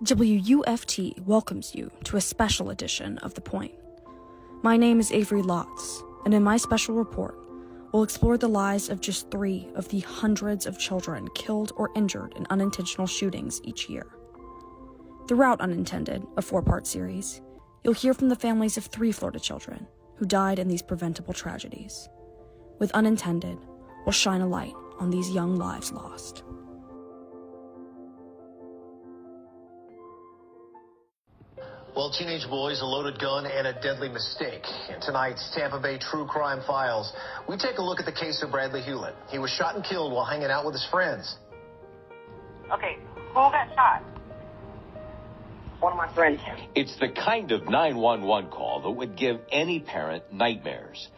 WUFT welcomes you to a special edition of The Point. My name is Avery Lotz, and in my special report, we'll explore the lives of just three of the hundreds of children killed or injured in unintentional shootings each year. Throughout Unintended, a four part series, you'll hear from the families of three Florida children who died in these preventable tragedies. With Unintended, we'll shine a light on these young lives lost. Well, teenage boys, a loaded gun, and a deadly mistake. In tonight's Tampa Bay True Crime Files, we take a look at the case of Bradley Hulett. He was shot and killed while hanging out with his friends. Okay, who got shot? One of my friends. It's the kind of 911 call that would give any parent nightmares.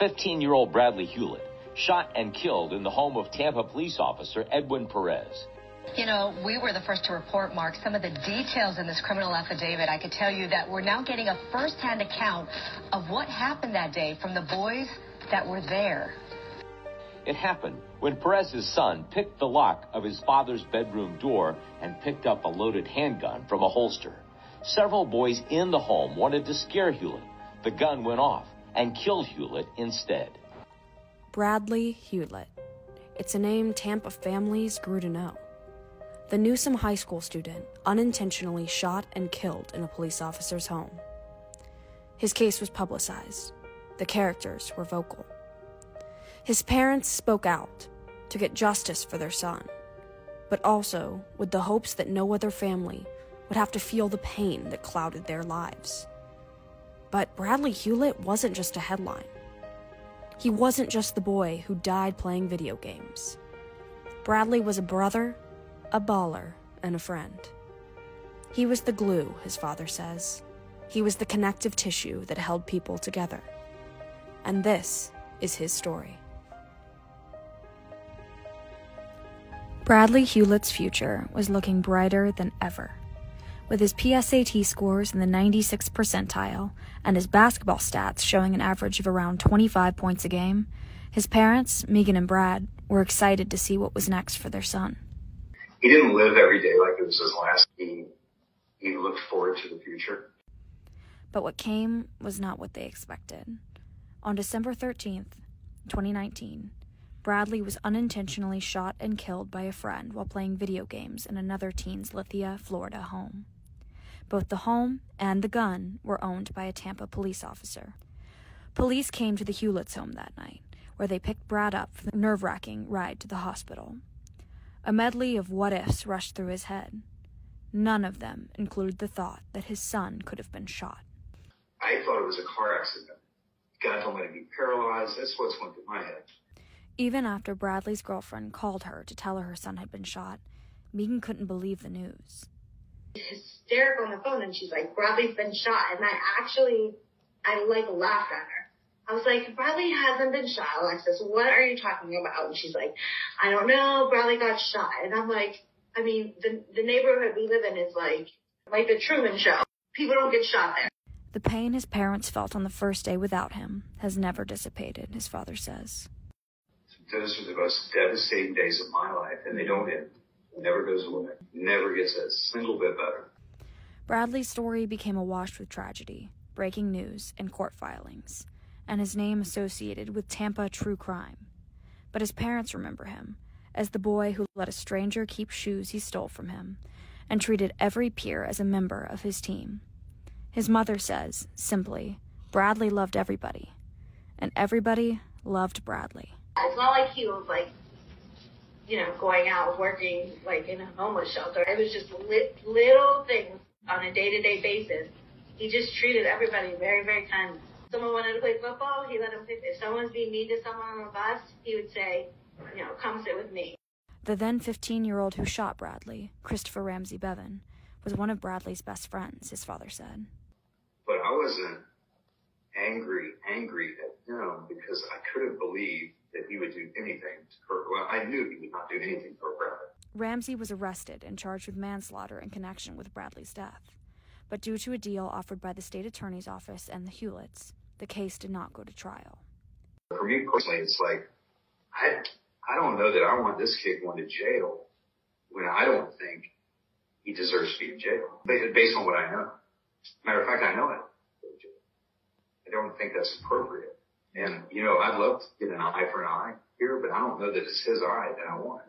15 year old Bradley Hulett shot and killed in the home of Tampa police officer Edwin Perez. You know, we were the first to report, Mark, some of the details in this criminal affidavit. I could tell you that we're now getting a firsthand account of what happened that day from the boys that were there. It happened when Perez's son picked the lock of his father's bedroom door and picked up a loaded handgun from a holster. Several boys in the home wanted to scare Hulett. The gun went off and killed Hulett instead. Bradley Hulett. It's a name Tampa families grew to know. The Newsome High School student unintentionally shot and killed in a police officer's home. His case was publicized. The characters were vocal. His parents spoke out to get justice for their son, but also with the hopes that no other family would have to feel the pain that clouded their lives. But Bradley Hulett wasn't just a headline. He wasn't just the boy who died playing video games. Bradley was a brother a baller, and a friend. He was the glue, his father says. He was the connective tissue that held people together. And this is his story. Bradley Hulett's future was looking brighter than ever. With his PSAT scores in the 96th percentile and his basketball stats showing an average of around 25 points a game, his parents, Megan and Brad, were excited to see what was next for their son he didn't live every day like it was his last. He he looked forward to the future. But what came was not what they expected. On December 13th, 2019, Bradley was unintentionally shot and killed by a friend while playing video games in another teen's Lithia, Florida home. Both the home and the gun were owned by a Tampa police officer. Police came to the Hulett's home that night, where they picked Brad up for the nerve wracking ride to the hospital. A medley of what ifs rushed through his head. None of them included the thought that his son could have been shot. I thought it was a car accident. God don't let him be paralyzed. That's what's went through my head. Even after Bradley's girlfriend called her to tell her her son had been shot, Megan couldn't believe the news. Hysterical on the phone, and she's like, "Bradley's been shot," and I actually, I like laughed at her I was like, Bradley hasn't been shot, Alexis. What are you talking about? And she's like, I don't know. Bradley got shot. And I'm like, I mean, the, the neighborhood we live in is like, like the Truman Show. People don't get shot there. The pain his parents felt on the first day without him has never dissipated, his father says. Those are the most devastating days of my life, and they don't end. It never goes away. Never gets a single bit better. Bradley's story became awash with tragedy, breaking news, and court filings and his name associated with Tampa true crime. But his parents remember him as the boy who let a stranger keep shoes he stole from him and treated every peer as a member of his team. His mother says, simply, Bradley loved everybody, and everybody loved Bradley. It's not like he was like, you know, going out working like in a homeless shelter. It was just li- little things on a day to day basis. He just treated everybody very, very kindly someone wanted to play football, he let them play. If someone's being mean to someone on the bus, he would say, you know, come sit with me. The then 15 year old who shot Bradley, Christopher Ramsey Bevan, was one of Bradley's best friends, his father said. But I wasn't angry, angry at him because I couldn't believe that he would do anything to hurt. Well, I knew he would not do anything for Bradley. Ramsey was arrested and charged with manslaughter in connection with Bradley's death. But due to a deal offered by the state attorney's office and the Huletts, the case did not go to trial. For me personally, it's like, I, I don't know that I want this kid going to jail when I don't think he deserves to be in jail based on what I know. Matter of fact, I know it. I don't think that's appropriate. And, you know, I'd love to get an eye for an eye here, but I don't know that it's his eye that I want.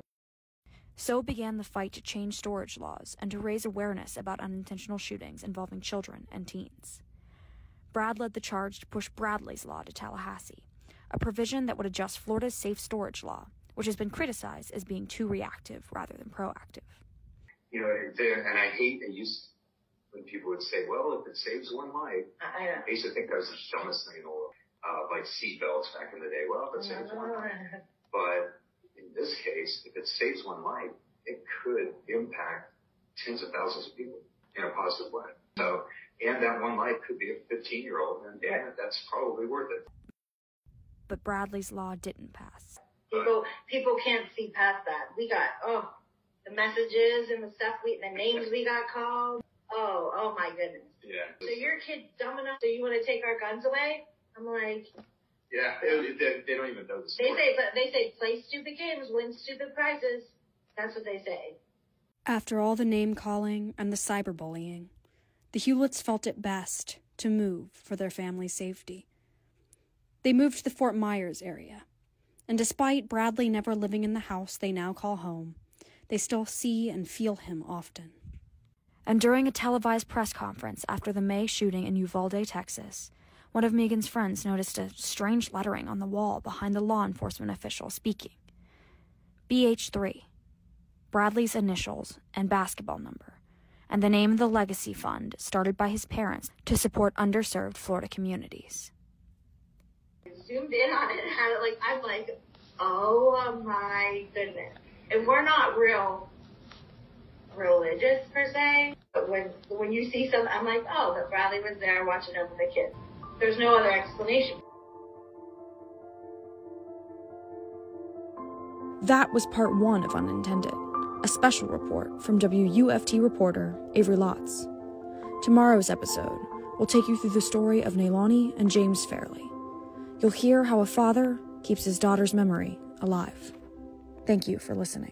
So began the fight to change storage laws and to raise awareness about unintentional shootings involving children and teens. Brad led the charge to push Bradley's Law to Tallahassee, a provision that would adjust Florida's safe storage law, which has been criticized as being too reactive rather than proactive. You know, and I hate I used when people would say, "Well, if it saves one life," I, I used to think that was the dumbest thing in the world. Uh, like seatbelts back in the day. Well, if it saves one life, but in this case, if it saves one life, it could impact tens of thousands of people in a positive way. So, and that one life could be a 15 year old, and damn it, that's probably worth it. But Bradley's law didn't pass. People, people can't see past that. We got, oh, the messages and the stuff, we, the names we got called. Oh, oh my goodness. Yeah. So your kid's dumb enough, so you want to take our guns away? I'm like, yeah, they, they, they don't even know the story. They say, but they say, play stupid games, win stupid prizes. That's what they say. After all the name calling and the cyberbullying, the Huletts felt it best to move for their family's safety. They moved to the Fort Myers area, and despite Bradley never living in the house they now call home, they still see and feel him often. And during a televised press conference after the May shooting in Uvalde, Texas, one of Megan's friends noticed a strange lettering on the wall behind the law enforcement official speaking BH3, Bradley's initials and basketball number, and the name of the legacy fund started by his parents to support underserved Florida communities. Zoomed in on it and had it like, I'm like, oh my goodness. And we're not real religious per se, but when when you see some, I'm like, oh, but Bradley was there watching over the kids. There's no other explanation. That was part one of Unintended, a special report from WUFT reporter Avery Lotz. Tomorrow's episode will take you through the story of Naylani and James Fairley. You'll hear how a father keeps his daughter's memory alive. Thank you for listening.